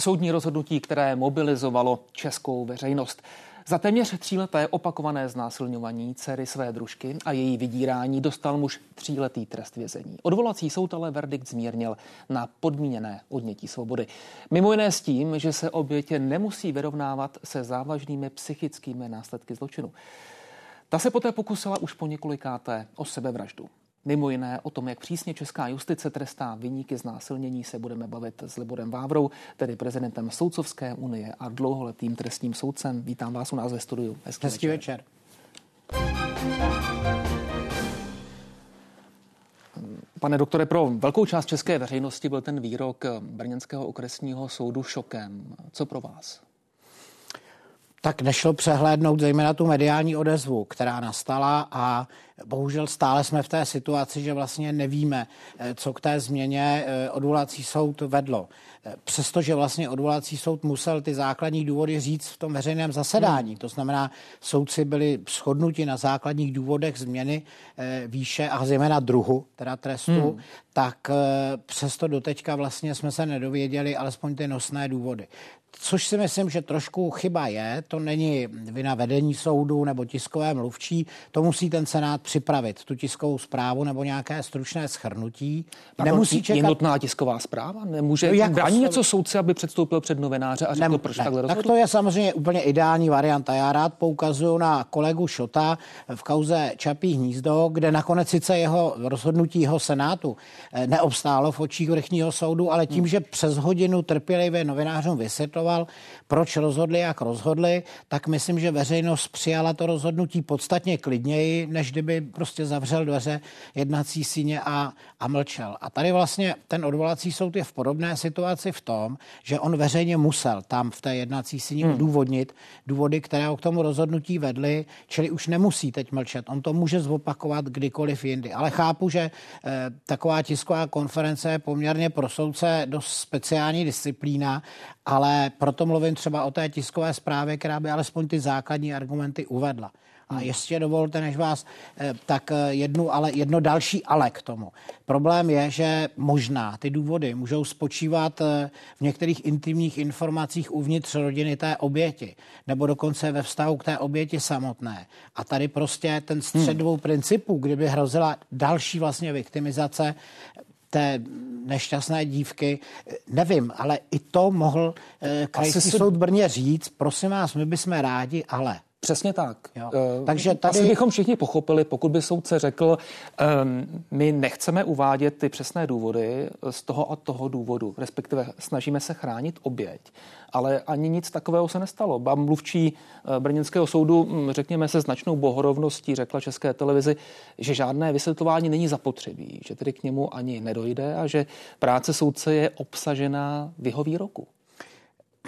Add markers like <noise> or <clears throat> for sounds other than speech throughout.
Soudní rozhodnutí, které mobilizovalo českou veřejnost. Za téměř tříleté opakované znásilňování dcery své družky a její vydírání dostal muž tříletý trest vězení. Odvolací soud ale verdikt zmírnil na podmíněné odnětí svobody. Mimo jiné s tím, že se obětě nemusí vyrovnávat se závažnými psychickými následky zločinu. Ta se poté pokusila už po několikáté o sebevraždu. Mimo jiné o tom, jak přísně česká justice trestá vyníky znásilnění, se budeme bavit s Liborem Vávrou, tedy prezidentem Soudcovské unie a dlouholetým trestním soudcem. Vítám vás u nás ve studiu. Hezký, Hezký večer. večer. Pane doktore, pro velkou část české veřejnosti byl ten výrok Brněnského okresního soudu šokem. Co pro vás? tak nešlo přehlédnout zejména tu mediální odezvu, která nastala a bohužel stále jsme v té situaci, že vlastně nevíme, eh, co k té změně eh, odvolací soud vedlo. Eh, přestože vlastně odvolací soud musel ty základní důvody říct v tom veřejném zasedání, hmm. to znamená, soudci byli shodnuti na základních důvodech změny výše a zejména druhu, teda trestu, hmm. tak přesto doteďka vlastně jsme se nedověděli alespoň ty nosné důvody. Což si myslím, že trošku chyba je. To není vina vedení soudu nebo tiskové mluvčí. To musí ten Senát připravit, tu tiskovou zprávu nebo nějaké stručné schrnutí. Pardon, Nemusí čekat... Je nutná tisková zpráva? Nemůže no, jako brání něco soudce, aby předstoupil před novináře a řekl, ne, proč ne, takhle rozhodl? Tak to je samozřejmě úplně ideální varianta. Já rád poukazuju na kolegu Šota v kauze Čapí hnízdo, kde nakonec sice jeho rozhodnutí jeho Senátu eh, neobstálo v očích vrchního soudu, ale tím, hmm. že přes hodinu trpělivě novinářům vysvětloval, proč rozhodli, jak rozhodli, tak myslím, že veřejnost přijala to rozhodnutí podstatně klidněji, než kdyby prostě zavřel dveře jednací síně a, a mlčel. A tady vlastně ten odvolací soud je v podobné situaci v tom, že on veřejně musel tam v té jednací síni hmm. udůvodnit důvody, které ho k tomu rozhodnutí vedly, čili už nemusí teď mlčet. On to může zopakovat kdykoliv jindy. Ale chápu, že eh, taková tisková konference je poměrně pro soudce dost speciální disciplína, ale proto mluvím třeba o té tiskové zprávě, která by alespoň ty základní argumenty uvedla. A hmm. ještě dovolte, než vás, eh, tak eh, jednu, ale jedno další ale k tomu. Problém je, že možná ty důvody můžou spočívat eh, v některých intimních informacích uvnitř rodiny té oběti, nebo dokonce ve vztahu k té oběti samotné. A tady prostě ten střed hmm. dvou principů, kdyby hrozila další vlastně viktimizace, té nešťastné dívky, nevím, ale i to mohl eh, krajský soud Brně říct, prosím vás, my bychom rádi, ale Přesně tak. Jo. Uh, Takže tady... Asi bychom všichni pochopili, pokud by soudce řekl, um, my nechceme uvádět ty přesné důvody z toho a toho důvodu, respektive snažíme se chránit oběť, ale ani nic takového se nestalo. Ba mluvčí uh, Brněnského soudu, um, řekněme se značnou bohorovností, řekla České televizi, že žádné vysvětlování není zapotřebí, že tedy k němu ani nedojde a že práce soudce je obsažená v jeho výroku.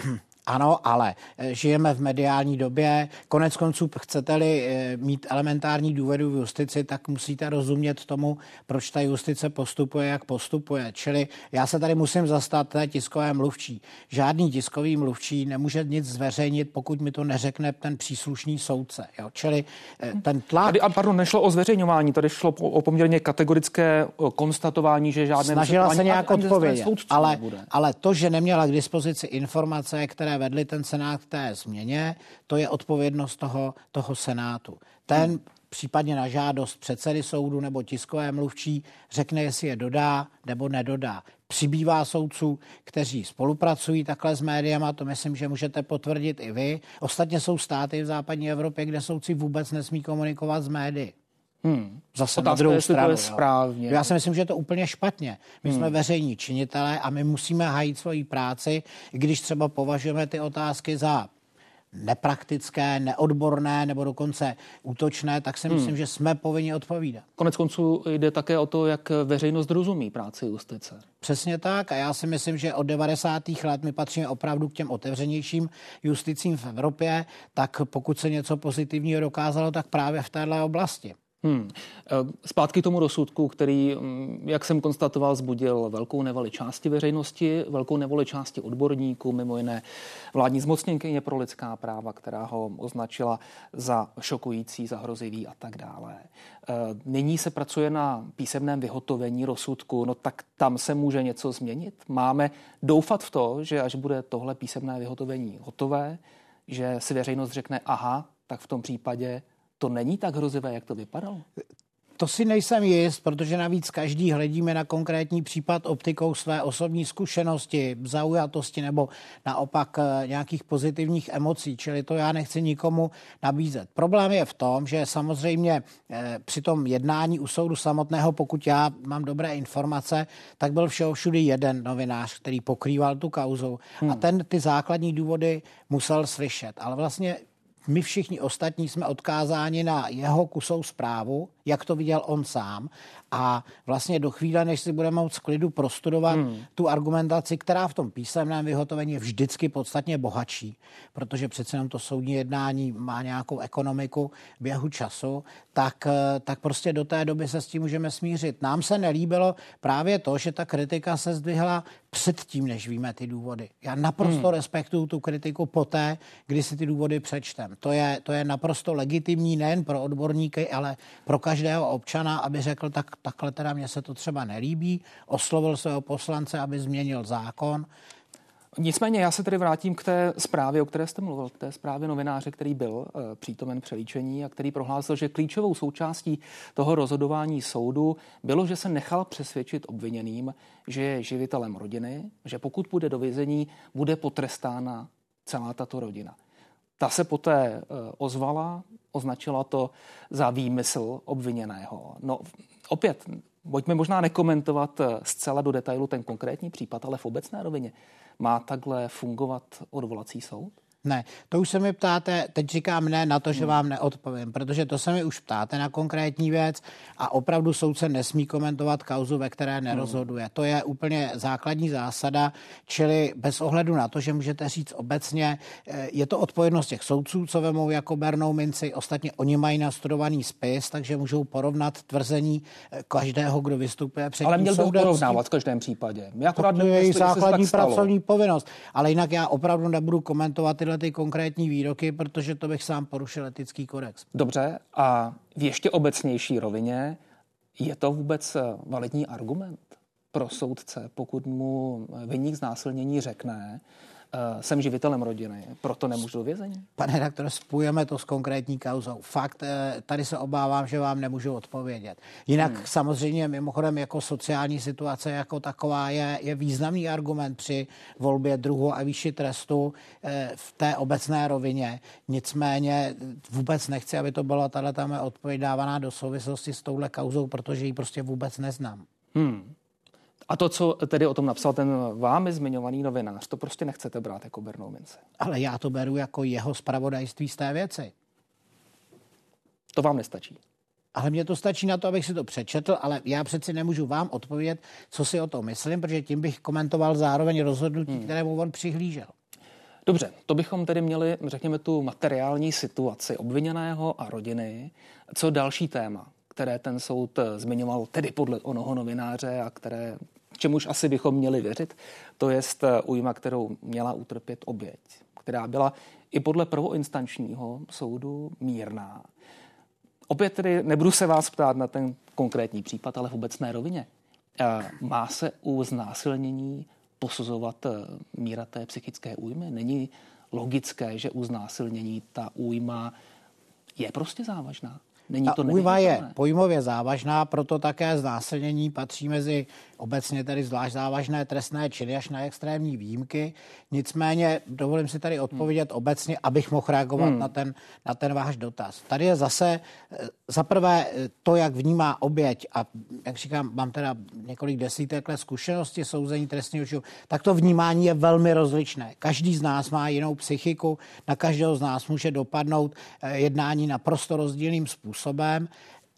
<clears throat> Ano, ale eh, žijeme v mediální době. Konec konců chcete-li eh, mít elementární důvěru v justici, tak musíte rozumět tomu, proč ta justice postupuje, jak postupuje. Čili já se tady musím zastat té tiskové mluvčí. Žádný tiskový mluvčí nemůže nic zveřejnit, pokud mi to neřekne ten příslušný soudce. Jo? Čili eh, ten tlak... Tady, a pardon, nešlo o zveřejňování, tady šlo o poměrně kategorické konstatování, že žádné... Snažila se nějak odpovědět, ale, ale to, že neměla k dispozici informace, které které vedly ten Senát k té změně, to je odpovědnost toho, toho Senátu. Ten případně na žádost předsedy soudu nebo tiskové mluvčí řekne, jestli je dodá nebo nedodá. Přibývá soudců, kteří spolupracují takhle s médiama, to myslím, že můžete potvrdit i vy. Ostatně jsou státy v západní Evropě, kde soudci vůbec nesmí komunikovat s médií. Hmm. Zase Otázka, na druhou stranu. To je správně. Já si myslím, že je to úplně špatně. My hmm. jsme veřejní činitelé a my musíme hajit svoji práci, když třeba považujeme ty otázky za nepraktické, neodborné nebo dokonce útočné, tak si hmm. myslím, že jsme povinni odpovídat. Konec konců jde také o to, jak veřejnost rozumí práci justice. Přesně tak a já si myslím, že od 90. let my patříme opravdu k těm otevřenějším justicím v Evropě, tak pokud se něco pozitivního dokázalo, tak právě v této oblasti. Hmm. Eh, zpátky tomu rozsudku, který, mm, jak jsem konstatoval, zbudil velkou nevoli části veřejnosti, velkou nevoli části odborníků, mimo jiné vládní zmocněnkyně pro lidská práva, která ho označila za šokující, za hrozivý a tak dále. Eh, nyní se pracuje na písemném vyhotovení rozsudku, no tak tam se může něco změnit. Máme doufat v to, že až bude tohle písemné vyhotovení hotové, že si veřejnost řekne, aha, tak v tom případě to není tak hrozivé, jak to vypadalo? To si nejsem jist, protože navíc každý hledíme na konkrétní případ optikou své osobní zkušenosti, zaujatosti nebo naopak eh, nějakých pozitivních emocí, čili to já nechci nikomu nabízet. Problém je v tom, že samozřejmě eh, při tom jednání u soudu samotného, pokud já mám dobré informace, tak byl všeho všudy jeden novinář, který pokrýval tu kauzu hmm. a ten ty základní důvody musel slyšet. Ale vlastně my všichni ostatní jsme odkázáni na jeho kusou zprávu, jak to viděl on sám. A vlastně do chvíle, než si budeme moct klidu prostudovat hmm. tu argumentaci, která v tom písemném vyhotovení je vždycky podstatně bohatší, protože přece jenom to soudní jednání má nějakou ekonomiku běhu času, tak, tak prostě do té doby se s tím můžeme smířit. Nám se nelíbilo právě to, že ta kritika se zdvihla předtím, než víme ty důvody. Já naprosto hmm. respektuju tu kritiku poté, kdy si ty důvody přečtem. To je, to je naprosto legitimní nejen pro odborníky, ale pro každého občana, aby řekl, tak takhle teda mně se to třeba nelíbí, oslovil svého poslance, aby změnil zákon. Nicméně já se tedy vrátím k té zprávě, o které jste mluvil, k té zprávě novináře, který byl e, přítomen přelíčení a který prohlásil, že klíčovou součástí toho rozhodování soudu bylo, že se nechal přesvědčit obviněným, že je živitelem rodiny, že pokud půjde do vězení, bude potrestána celá tato rodina. Ta se poté e, ozvala, označila to za výmysl obviněného. No, opět, pojďme možná nekomentovat eh, zcela do detailu ten konkrétní případ, ale v obecné rovině. Má takhle fungovat odvolací soud? Ne, to už se mi ptáte, teď říkám ne na to, že vám neodpovím, protože to se mi už ptáte na konkrétní věc a opravdu soudce nesmí komentovat kauzu, ve které hmm. nerozhoduje. To je úplně základní zásada, čili bez ohledu na to, že můžete říct obecně, eh, je to odpovědnost těch soudců, co vemou jako bernou minci, ostatně oni mají nastudovaný spis, takže můžou porovnat tvrzení eh, každého, kdo vystupuje před Ale měl by porovnávat v každém případě. Já to je její základní pracovní povinnost, ale jinak já opravdu nebudu komentovat tyhle ty konkrétní výroky, protože to bych sám porušil etický kodex. Dobře, a v ještě obecnější rovině je to vůbec eh, validní argument pro soudce, pokud mu vyník znásilnění řekne, Uh, jsem živitelem rodiny, proto nemůžu do vězení. Pane redaktore, spojeme to s konkrétní kauzou. Fakt, eh, tady se obávám, že vám nemůžu odpovědět. Jinak hmm. samozřejmě mimochodem jako sociální situace jako taková je, je významný argument při volbě druhu a výši trestu eh, v té obecné rovině. Nicméně vůbec nechci, aby to byla tahle tam odpověď dávaná do souvislosti s touhle kauzou, protože ji prostě vůbec neznám. Hmm. A to, co tedy o tom napsal ten vámi zmiňovaný novinář, to prostě nechcete brát jako bernou mince. Ale já to beru jako jeho spravodajství z té věci. To vám nestačí. Ale mně to stačí na to, abych si to přečetl, ale já přeci nemůžu vám odpovědět, co si o tom myslím, protože tím bych komentoval zároveň rozhodnutí, hmm. kterému on přihlížel. Dobře, to bychom tedy měli, řekněme, tu materiální situaci obviněného a rodiny. Co další téma, které ten soud zmiňoval, tedy podle onoho novináře a které čemuž asi bychom měli věřit, to je újma, kterou měla utrpět oběť, která byla i podle prvoinstančního soudu mírná. Opět tedy nebudu se vás ptát na ten konkrétní případ, ale v obecné rovině. Má se u znásilnění posuzovat eh, míra té psychické újmy? Není logické, že u znásilnění ta újma je prostě závažná? Není to újma je pojmově závažná, proto také znásilnění patří mezi obecně tedy zvlášť závažné trestné činy až na extrémní výjimky. Nicméně dovolím si tady odpovědět hmm. obecně, abych mohl reagovat hmm. na, ten, na ten váš dotaz. Tady je zase eh, za prvé eh, to, jak vnímá oběť a jak říkám, mám teda několik desítek let zkušenosti souzení trestního činu, tak to vnímání je velmi rozličné. Každý z nás má jinou psychiku, na každého z nás může dopadnout eh, jednání naprosto rozdílným způsobem.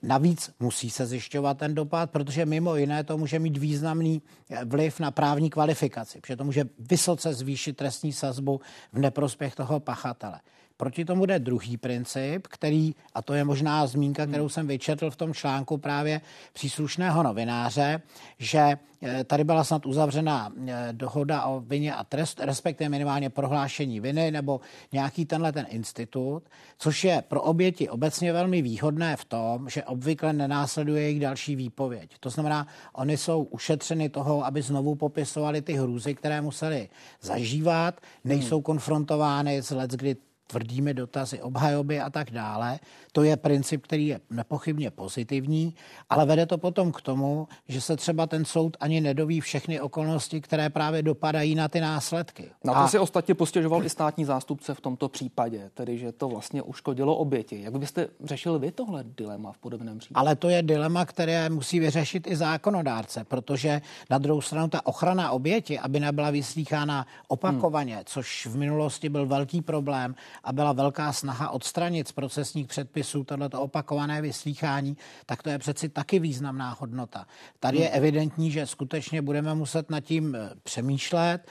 Navíc musí se zjišťovat ten dopad, protože mimo jiné to může mít významný eh, vliv na právní kvalifikaci, protože to může vysoce zvýšit trestní sazbu v neprospěch toho pachatele. Proti tomu jde druhý princip, který, a to je možná zmínka, kterou jsem vyčetl v tom článku právě příslušného novináře, že eh, tady byla snad uzavřena eh, dohoda o vině a trest, respektive minimálně prohlášení viny nebo nějaký tenhle ten institut, což je pro oběti obecně velmi výhodné v tom, že obvykle nenásleduje jejich další výpověď. To znamená, oni jsou ušetřeny toho, aby znovu popisovali ty hrůzy, které museli zažívat, nejsou hmm. konfrontovány s let, kdy tvrdými dotazy, obhajoby a tak dále. To je princip, který je nepochybně pozitivní, ale vede to potom k tomu, že se třeba ten soud ani nedoví všechny okolnosti, které právě dopadají na ty následky. Na to a... si ostatně postěžoval i státní zástupce v tomto případě, tedy že to vlastně uškodilo oběti. Jak byste řešil vy tohle dilema v podobném případě? Ale to je dilema, které musí vyřešit i zákonodárce, protože na druhou stranu ta ochrana oběti, aby nebyla vyslýchána opakovaně, hmm. což v minulosti byl velký problém a byla velká snaha odstranit z procesních předpisů tohleto opakované vyslýchání, tak to je přeci taky významná hodnota. Tady je hmm. evidentní, že skutečně budeme muset nad tím eh, přemýšlet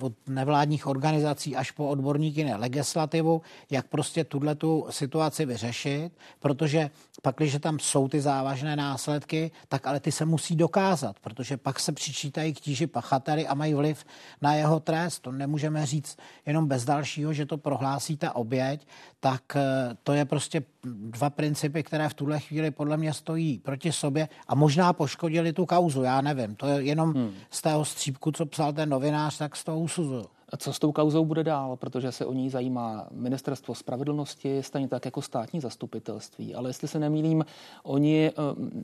od nevládních organizací až po odborníky na legislativu, jak prostě tuhle tu situaci vyřešit, protože pak, když tam jsou ty závažné následky, tak ale ty se musí dokázat, protože pak se přičítají k tíži pachateli a mají vliv na jeho trest. To nemůžeme říct jenom bez dalšího, že to prohlásí ta oběť, tak eh, to je prostě dva principy, které v tuhle chvíli podle mě stojí proti sobě a možná poškodili tu kauzu, já nevím. To je jenom hmm. z tého střípku, co psal ten novinář, tak z toho usuzuju. A co s tou kauzou bude dál, protože se o ní zajímá ministerstvo spravedlnosti, stejně tak jako státní zastupitelství. Ale jestli se nemýlím, oni, eh,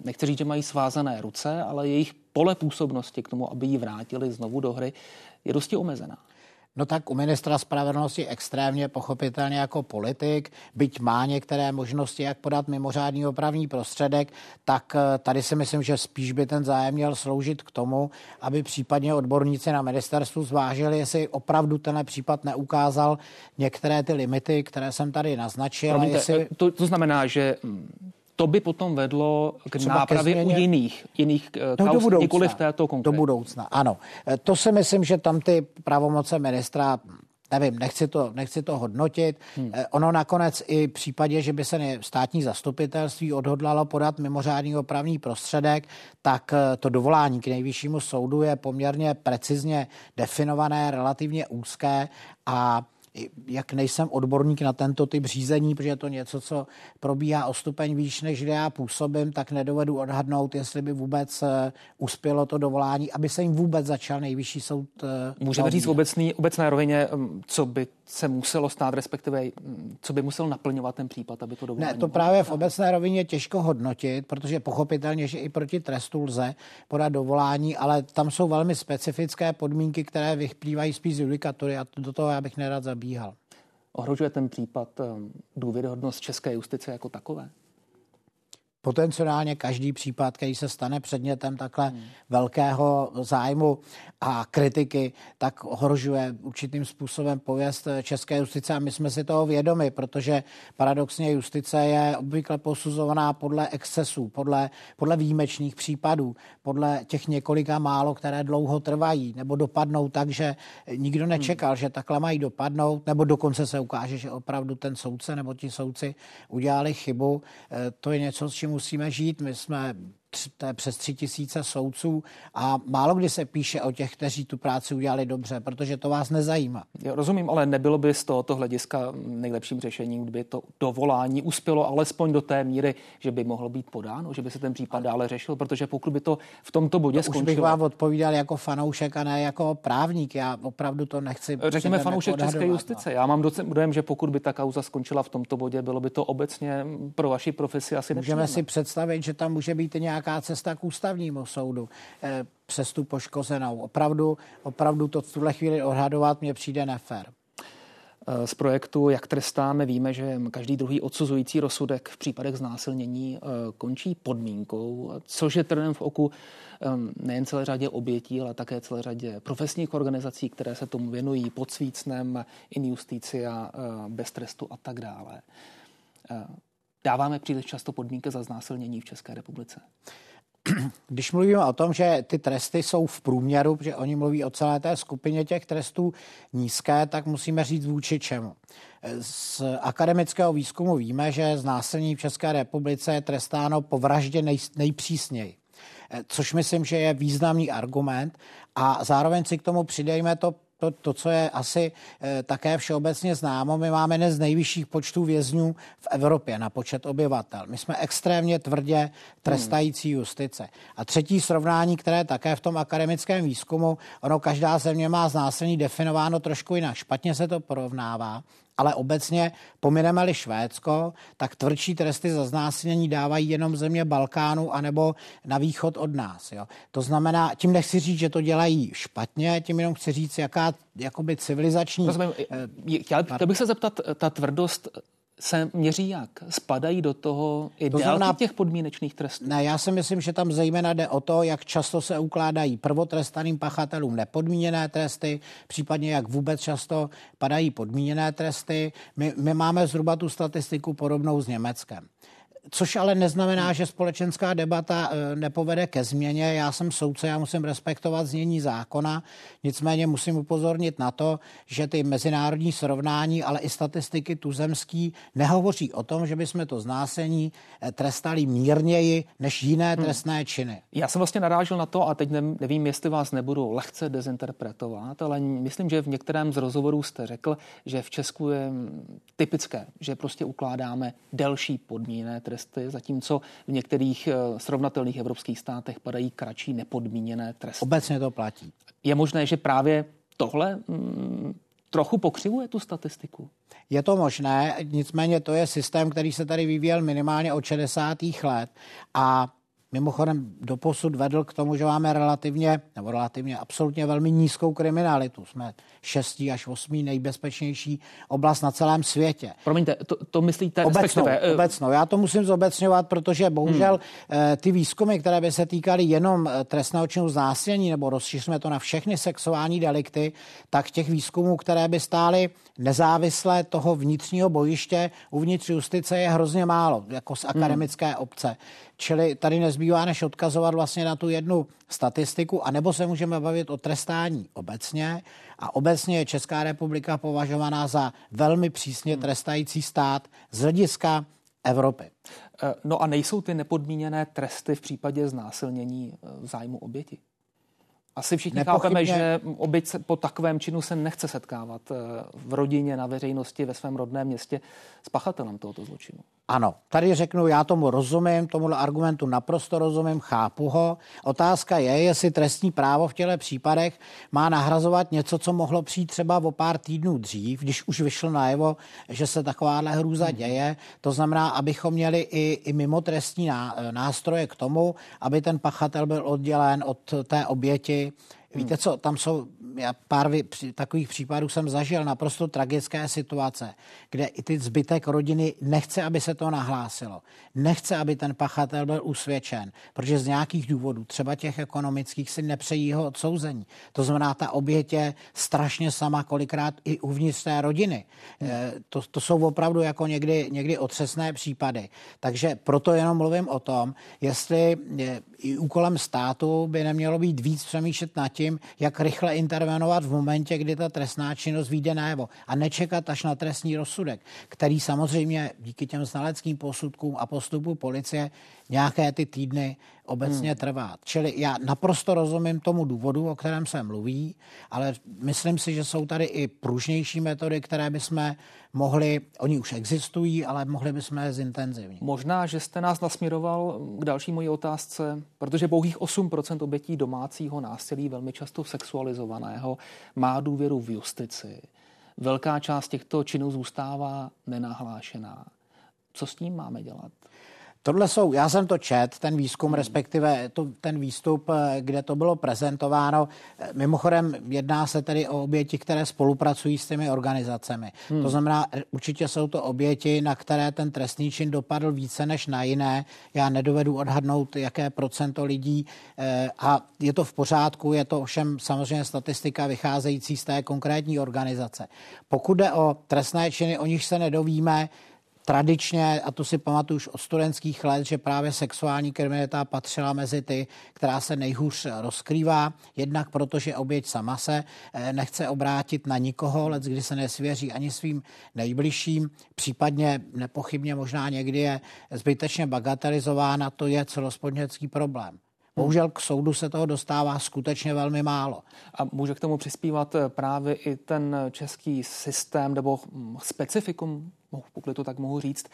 nechci říct, že mají svázané ruce, ale jejich pole působnosti k tomu, aby ji vrátili znovu do hry, je dosti omezená. No tak u ministra spravedlnosti extrémně pochopitelně jako politik, byť má některé možnosti, jak podat mimořádný opravní prostředek, tak eh, tady si myslím, že spíš by ten zájem měl sloužit k tomu, aby případně odborníci na ministerstvu zvážili, jestli opravdu tenhle případ neukázal některé ty limity, které jsem tady naznačil. Promiňte, jestli... Eh, to, to znamená, že hm, to by potom vedlo k Třeba nápravě u jiných, jiných eh, no, kaus, budoucna, nikoli v této konkrétní. Do budoucna, ano. Eh, to si myslím, že tam ty pravomoce ministra nevím, nechci to, nechci to hodnotit. Hmm. Eh, ono nakonec i v případě, že by se státní zastupitelství odhodlalo podat mimořádný opravný prostředek, tak to dovolání k nejvyššímu soudu je poměrně precizně definované, relativně úzké a jak nejsem odborník na tento typ řízení, protože je to něco, co probíhá o stupeň výš, než kde já působím, tak nedovedu odhadnout, jestli by vůbec eh, uspělo to dovolání, aby se jim vůbec začal nejvyšší soud. Eh, Můžeme říct v obecný, obecné rovině, mm, co by se muselo stát, respektive mm, co by musel naplňovat ten případ, aby to dovolání. Ne, to právě v obecné rovině těžko hodnotit, protože pochopitelně, že i proti trestu lze podat dovolání, ale tam jsou velmi specifické podmínky, které vyplývají spíš z judikatury a do toho já bych nerad zabíhal. Ohrožuje ten případ eh, důvěryhodnost české justice jako takové? Potenciálně každý případ, který se stane předmětem takhle hmm. velkého zájmu a kritiky, tak ohrožuje určitým způsobem pověst české justice a my jsme si toho vědomi, protože paradoxně justice je obvykle posuzovaná podle excesů, podle, podle výjimečných případů, podle těch několika málo, které dlouho trvají nebo dopadnou tak, že nikdo hmm. nečekal, hmm. že takhle mají dopadnout, nebo dokonce se ukáže, že opravdu ten soudce nebo ti soudci udělali chybu. E, to je něco, s čím musíme žít. My jsme to je přes tři tisíce soudců a málo kdy se píše o těch, kteří tu práci udělali dobře, protože to vás nezajímá. Já rozumím, ale nebylo by z tohoto hlediska nejlepším řešením, kdyby to dovolání uspělo alespoň do té míry, že by mohlo být podáno, že by se ten případ dále řešil, protože pokud by to v tomto bodě to skončilo... Už bych vám odpovídal jako fanoušek a ne jako právník. Já opravdu to nechci... Řekněme fanoušek české justice. Já mám dojem, že pokud by ta kauza skončila v tomto bodě, bylo by to obecně pro vaši profesi asi Můžeme nepříjemné. si představit, že tam může být nějak nějaká cesta k ústavnímu soudu eh, přes tu poškozenou. Opravdu, opravdu to v tuhle chvíli odhadovat mě přijde nefér. Eh, z projektu Jak trestáme víme, že každý druhý odsuzující rozsudek v případech znásilnění eh, končí podmínkou, což je trnem v oku nejen celé řadě obětí, ale také celé řadě profesních organizací, které se tomu věnují pod svícnem, in justicia, bez trestu a tak dále dáváme příliš často podmínky za znásilnění v České republice? <clears throat> když mluvíme o tom, že ty tresty jsou v průměru, protože oni mluví o celé té skupině těch trestů nízké, tak musíme říct vůči čemu. Z akademického výzkumu víme, že znásilnění v České republice je trestáno po vraždě nej, nejpřísněji což myslím, že je významný argument. A zároveň si k tomu přidejme to to, to, co je asi e, také všeobecně známo, my máme jeden z nejvyšších počtů vězňů v Evropě na počet obyvatel. My jsme extrémně tvrdě trestající justice. A třetí srovnání, které také v tom akademickém výzkumu, ono každá země má znásilní definováno trošku jinak. Špatně se to porovnává, ale obecně pomineme-li Švédsko, tak tvrdší tresty za znásilnění dávají jenom země Balkánu anebo na východ od nás. Jo. To znamená, tím nechci říct, že to dělají špatně, tím jenom chci říct, jaká jakoby civilizační... Rozumím. Eh, chtěl, chtěl bych se zeptat, ta tvrdost se měří jak? Spadají do toho i to znamená, těch podmínečných trestů? Ne, já si myslím, že tam zejména jde o to, jak často se ukládají prvotrestaným pachatelům nepodmíněné tresty, případně jak vůbec často padají podmíněné tresty. My, my máme zhruba tu statistiku podobnou s Německem. Což ale neznamená, že společenská debata eh, nepovede ke změně. Já jsem soudce, já musím respektovat znění zákona, nicméně musím upozornit na to, že ty mezinárodní srovnání, ale i statistiky tuzemský nehovoří o tom, že bychom to znásení eh, trestali mírněji než jiné hmm. trestné činy. Já jsem vlastně narážel na to, a teď nevím, jestli vás nebudu lehce dezinterpretovat, ale myslím, že v některém z rozhovorů jste řekl, že v Česku je typické, že prostě ukládáme delší podmíněné tresty, zatímco v některých eh, srovnatelných evropských státech padají kratší nepodmíněné tresty. Obecně to platí. Je možné, že právě tohle mm, trochu pokřivuje tu statistiku? Je to možné, nicméně to je systém, který se tady vyvíjel minimálně od 60. let a mimochodem doposud vedl k tomu, že máme relativně, nebo relativně absolutně velmi nízkou kriminalitu. Jsme šestí až osmý nejbezpečnější oblast na celém světě. Promiňte, to, to myslíte obecnou, respektive... Eh, obecnou. Já to musím zobecňovat, protože bohužel hmm. Eh, ty výzkumy, které by se týkaly jenom eh, trestného činu znásilnění, nebo rozšíříme to na všechny sexuální delikty, tak těch výzkumů, které by stály nezávisle toho vnitřního bojiště uvnitř justice je hrozně málo, jako z hmm. akademické hmm. obce. Čili tady nezbývá než odkazovat vlastně na tu jednu statistiku, anebo se můžeme bavit o trestání obecně. A obecně je Česká republika považovaná za velmi přísně hmm. trestající stát z hlediska Evropy. Eh, no a nejsou ty nepodmíněné tresty v případě znásilnění eh, v zájmu oběti? Asi všichni chápeme, že oběť se po takovém činu se nechce setkávat eh, v rodině, na veřejnosti, ve svém rodném městě s pachatelem tohoto zločinu. Ano, tady řeknu, já tomu rozumím, tomuhle argumentu naprosto rozumím, chápu ho. Otázka je, jestli trestní právo v těchto případech má nahrazovat něco, co mohlo přijít třeba o pár týdnů dřív, když už vyšlo najevo, že se takováhle hrůza hmm. děje. To znamená, abychom měli i, i mimo trestní nástroje k tomu, aby ten pachatel byl oddělen od té oběti, Víte co, tam jsou, já pár vy, při, takových případů jsem zažil naprosto tragické situace, kde i ty zbytek rodiny nechce, aby se to nahlásilo. Nechce, aby ten pachatel byl usvědčen, protože z nějakých důvodů, třeba těch ekonomických, si nepřejí jeho odsouzení. To znamená, ta obětě strašně sama kolikrát i uvnitř té rodiny. E, to, to jsou opravdu jako někdy, někdy otřesné případy. Takže proto jenom mluvím o tom, jestli je, i úkolem státu by nemělo být víc přemýšlet nad tím, jak rychle intervenovat v momentě, kdy ta trestná činnost vyjde najevo. A nečekat až na trestní rozsudek, který samozřejmě díky těm znaleckým posudkům a postupu policie nějaké ty týdny obecně hmm. trvá. Čili já naprosto rozumím tomu důvodu, o kterém se mluví, ale myslím si, že jsou tady i pružnější metody, které bychom mohli, oni už existují, ale mohli bychom je zintenzivnit. Možná, že jste nás nasměroval k další mojí otázce, protože pouhých 8% obětí domácího násilí, velmi často sexualizovaného, má důvěru v justici. Velká část těchto činů zůstává nenahlášená. Co s tím máme dělat? Tohle jsou, já jsem to čet, ten výzkum, respektive to, ten výstup, eh, kde to bylo prezentováno. Eh, mimochodem jedná se tedy o oběti, které spolupracují s těmi organizacemi. Hmm. To znamená, eh, určitě jsou to oběti, na které ten trestný čin dopadl více než na jiné. Já nedovedu odhadnout, jaké procento lidí a je to v pořádku, je to ovšem samozřejmě statistika vycházející z té konkrétní organizace. Pokud jde o trestné činy, o nich se nedovíme, tradičně, a to si pamatuju už od studentských let, že právě sexuální kriminalita patřila mezi ty, která se nejhůř rozkrývá, jednak protože oběť sama se eh, nechce obrátit na nikoho, let kdy se nesvěří ani svým nejbližším, případně nepochybně možná někdy je zbytečně bagatelizována, to je celospodněcký problém. Bohužel k soudu se toho dostává skutečně velmi málo. A může k tomu přispívat eh, právě i ten český systém nebo specifikum pokud to tak mohu říct,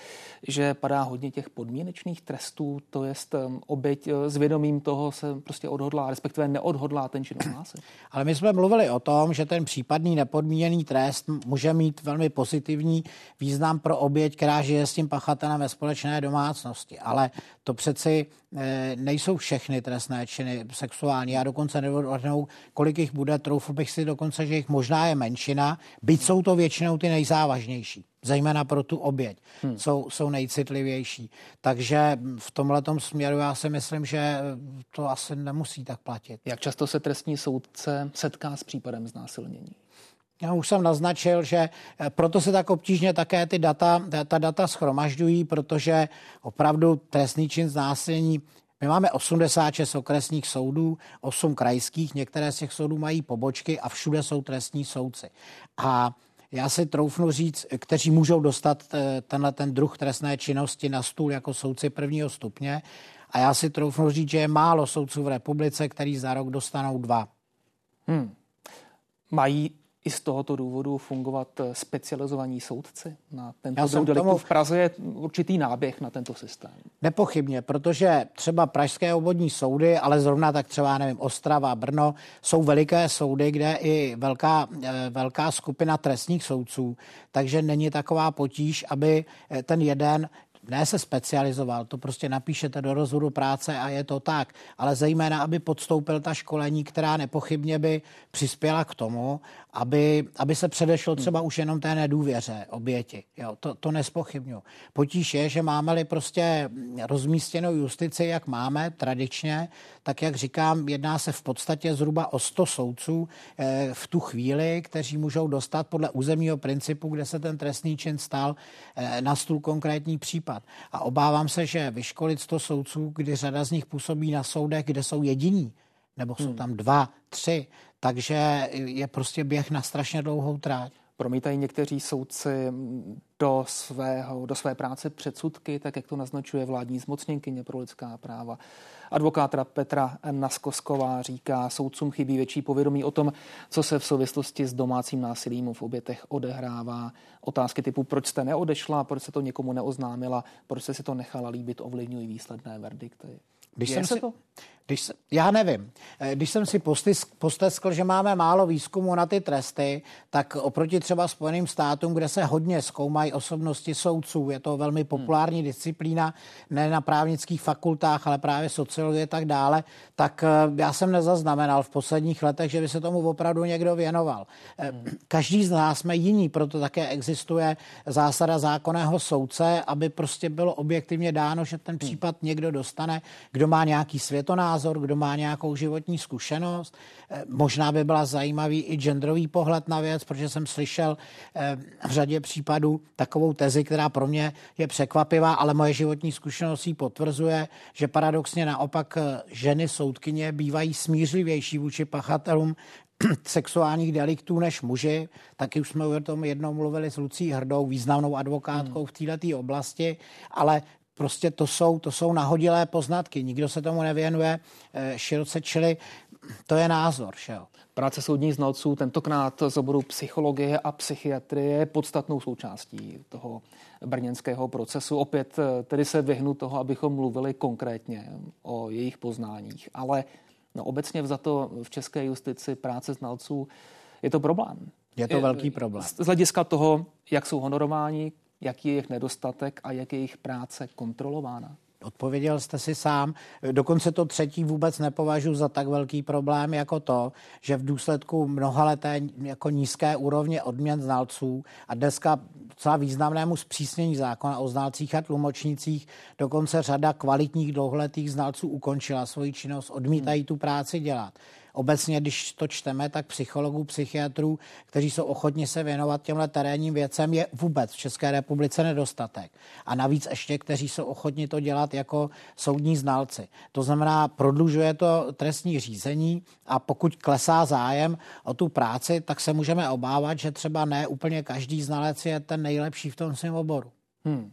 že padá hodně těch podmínečných trestů, to je um, oběť uh, s vědomím toho se prostě odhodlá, respektive neodhodlá ten čin ohlásit. <clears throat> Ale my jsme mluvili o tom, že ten případný nepodmíněný trest může mít velmi pozitivní význam pro oběť, která žije s tím pachatelem ve společné domácnosti. Ale to přeci eh, nejsou všechny trestné činy sexuální. Já dokonce neodhadnou, kolik jich bude, troufl bych si dokonce, že jich možná je menšina, byť jsou to většinou ty nejzávažnější zejména pro tu oběť, hmm. jsou, jsou nejcitlivější. Takže v tomhle směru já si myslím, že to asi nemusí tak platit. Jak často se trestní soudce setká s případem znásilnění? Já už jsem naznačil, že eh, proto se tak obtížně také ty data, ta data schromažďují, protože opravdu trestný čin znásilnění my máme 86 okresních soudů, 8 krajských, některé z těch soudů mají pobočky a všude jsou trestní soudci. A já si troufnu říct, kteří můžou dostat eh, tenhle ten druh trestné činnosti na stůl jako soudci prvního stupně. A já si troufnu říct, že je málo soudců v republice, který za rok dostanou dva. Hmm. Mají i z tohoto důvodu fungovat eh, specializovaní soudci na tento druh deliktu. Tomu... V Praze je určitý náběh na tento systém. Nepochybně, protože třeba pražské obvodní soudy, ale zrovna tak třeba, nevím, Ostrava, Brno, jsou veliké soudy, kde i velká, eh, velká skupina trestních soudců, takže není taková potíž, aby eh, ten jeden ne se specializoval, to prostě napíšete do rozhodu práce a je to tak, ale zejména, aby podstoupil ta školení, která nepochybně by přispěla k tomu, aby, aby se předešlo třeba už jenom té nedůvěře oběti. Jo, to, to nespochybnu. Potíž je, že máme-li prostě rozmístěnou justici, jak máme tradičně, tak jak říkám, jedná se v podstatě zhruba o 100 soudců eh, v tu chvíli, kteří můžou dostat podle územního principu, kde se ten trestný čin stal, eh, na stůl konkrétní případ. A obávám se, že vyškolit 100 soudců, kdy řada z nich působí na soudech, kde jsou jediní, nebo jsou hmm. tam dva, tři, takže je prostě běh na strašně dlouhou tráť. Promítají někteří soudci do, svého, do své práce předsudky, tak jak to naznačuje vládní zmocněnkyně pro lidská práva. Advokátra Petra Naskosková říká, soudcům chybí větší povědomí o tom, co se v souvislosti s domácím násilím v obětech odehrává. Otázky typu, proč jste neodešla, proč se to někomu neoznámila, proč jste si to nechala líbit, ovlivňují výsledné verdikty. Když jsem si, to? Když, já nevím. Eh, když jsem si posteskl, že máme málo výzkumu na ty tresty, tak oproti třeba Spojeným státům, kde se hodně zkoumají osobnosti soudců, je to velmi populární hmm. disciplína, ne na právnických fakultách, ale právě sociologie a tak dále, tak eh, já jsem nezaznamenal v posledních letech, že by se tomu opravdu někdo věnoval. Eh, hmm. Každý z nás jsme jiní, proto také existuje zásada zákonného soudce, aby prostě bylo objektivně dáno, že ten hmm. případ někdo dostane, kdo má nějaký světonázor, názor, kdo má nějakou životní zkušenost. Eh, možná by byla zajímavý i genderový pohled na věc, protože jsem slyšel eh, v řadě případů takovou tezi, která pro mě je překvapivá, ale moje životní zkušenost ji potvrzuje, že paradoxně naopak eh, ženy soudkyně bývají smířlivější vůči pachatelům <clears throat> sexuálních deliktů než muži. Taky už jsme o tom jednou mluvili s Lucí Hrdou, významnou advokátkou hmm. v této oblasti, ale prostě to jsou, to jsou nahodilé poznatky. Nikdo se tomu nevěnuje eh, široce, čili to je názor. Že jo? Práce soudních znalců tentokrát z oboru psychologie a psychiatrie je podstatnou součástí toho brněnského procesu. Opět eh, tedy se vyhnu toho, abychom mluvili konkrétně o jejich poznáních. Ale no, obecně za to v české justici práce znalců je to problém. Je to velký problém. Z hlediska toho, jak jsou honorováni, jaký je jejich nedostatek a jak je jejich práce kontrolována? Odpověděl jste si sám. Dokonce to třetí vůbec nepovažuji za tak velký problém jako to, že v důsledku mnohaleté jako nízké úrovně odměn znalců a dneska docela významnému zpřísnění zákona o znalcích a tlumočnících dokonce řada kvalitních dlouholetých znalců ukončila svoji činnost, odmítají tu práci dělat. Obecně, když to čteme, tak psychologů, psychiatrů, kteří jsou ochotni se věnovat těmhle terénním věcem, je vůbec v České republice nedostatek. A navíc ještě, kteří jsou ochotni to dělat jako soudní znalci. To znamená, prodlužuje to trestní řízení a pokud klesá zájem o tu práci, tak se můžeme obávat, že třeba ne úplně každý znalec je ten nejlepší v tom svém oboru. Hmm.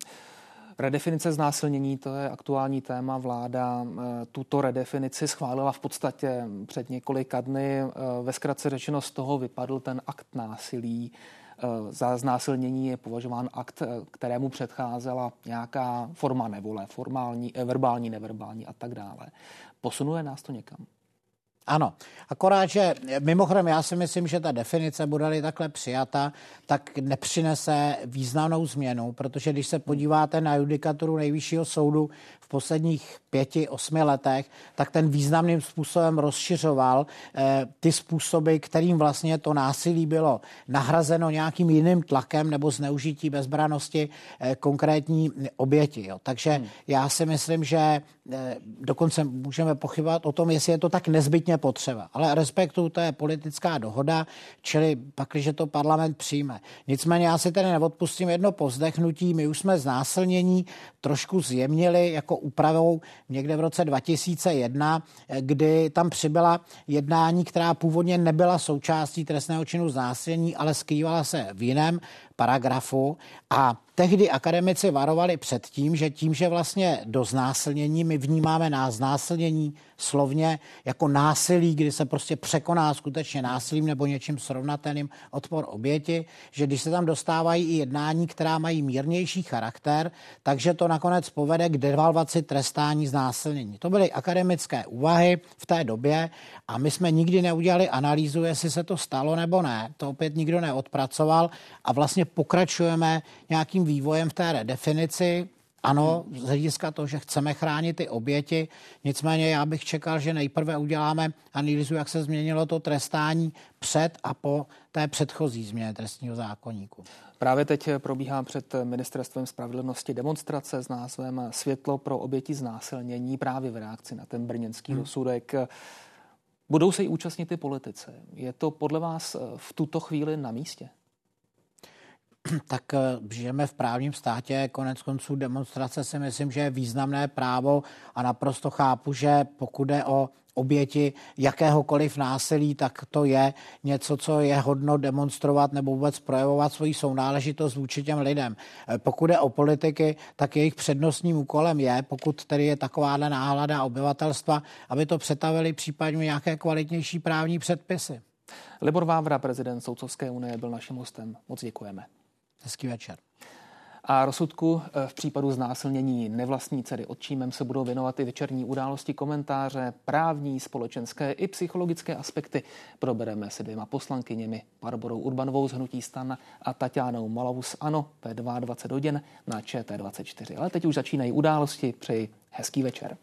Redefinice znásilnění, to je aktuální téma. Vláda eh, tuto redefinici schválila v podstatě před několika dny. Eh, ve zkratce řečeno z toho vypadl ten akt násilí. Eh, za znásilnění je považován akt, kterému předcházela nějaká forma nevole, formální, verbální, neverbální a tak dále. Posunuje nás to někam? Ano, akorát, že mimochodem já si myslím, že ta definice bude takhle přijata, tak nepřinese významnou změnu, protože když se podíváte na judikaturu nejvyššího soudu v posledních pěti, osmi letech, tak ten významným způsobem rozšiřoval eh, ty způsoby, kterým vlastně to násilí bylo nahrazeno nějakým jiným tlakem nebo zneužití bezbranosti eh, konkrétní oběti. Jo. Takže hmm. já si myslím, že dokonce můžeme pochybovat o tom, jestli je to tak nezbytně potřeba. Ale respektu, to je politická dohoda, čili pak, když to parlament přijme. Nicméně já si tedy neodpustím jedno povzdechnutí. My už jsme znásilnění trošku zjemnili jako úpravou někde v roce 2001, kdy tam přibyla jednání, která původně nebyla součástí trestného činu znásilnění, ale skrývala se v jiném paragrafu. A tehdy akademici varovali před tím, že tím, že vlastně do znásilnění my vnímáme na znásilnění slovně jako násilí, kdy se prostě překoná skutečně násilím nebo něčím srovnatelným odpor oběti, že když se tam dostávají i jednání, která mají mírnější charakter, takže to nakonec povede k devalvaci trestání znásilnění. To byly akademické úvahy v té době a my jsme nikdy neudělali analýzu, jestli se to stalo nebo ne. To opět nikdo neodpracoval a vlastně pokračujeme nějakým vývojem v té redefinici. Ano, z hlediska toho, že chceme chránit ty oběti, nicméně já bych čekal, že nejprve uděláme analýzu, jak se změnilo to trestání před a po té předchozí změně trestního zákonníku. Právě teď probíhá před ministerstvem spravedlnosti demonstrace s názvem Světlo pro oběti znásilnění právě v reakci na ten brněnský hmm. rozsudek. Budou se i účastnit i politice. Je to podle vás v tuto chvíli na místě? <clears throat> tak eh, žijeme v právním státě, konec konců demonstrace si myslím, že je významné právo a naprosto chápu, že pokud je o oběti jakéhokoliv násilí, tak to je něco, co je hodno demonstrovat nebo vůbec projevovat svoji sounáležitost vůči těm lidem. Eh, pokud je o politiky, tak jejich přednostním úkolem je, pokud tedy je takováhle náhlada obyvatelstva, aby to přetavili případně nějaké kvalitnější právní předpisy. Libor Vávra, prezident Soudcovské unie, byl naším hostem. Moc děkujeme. Hezký večer. A rozsudku eh, v případu znásilnění nevlastní dcery odčímem se budou věnovat i večerní události, komentáře, právní, společenské i psychologické aspekty. Probereme se dvěma poslankyněmi, Barborou Urbanovou z Hnutí stan a Tatianou Malavou z ANO ve 22 hodin na ČT24. Ale teď už začínají události. Přeji hezký večer.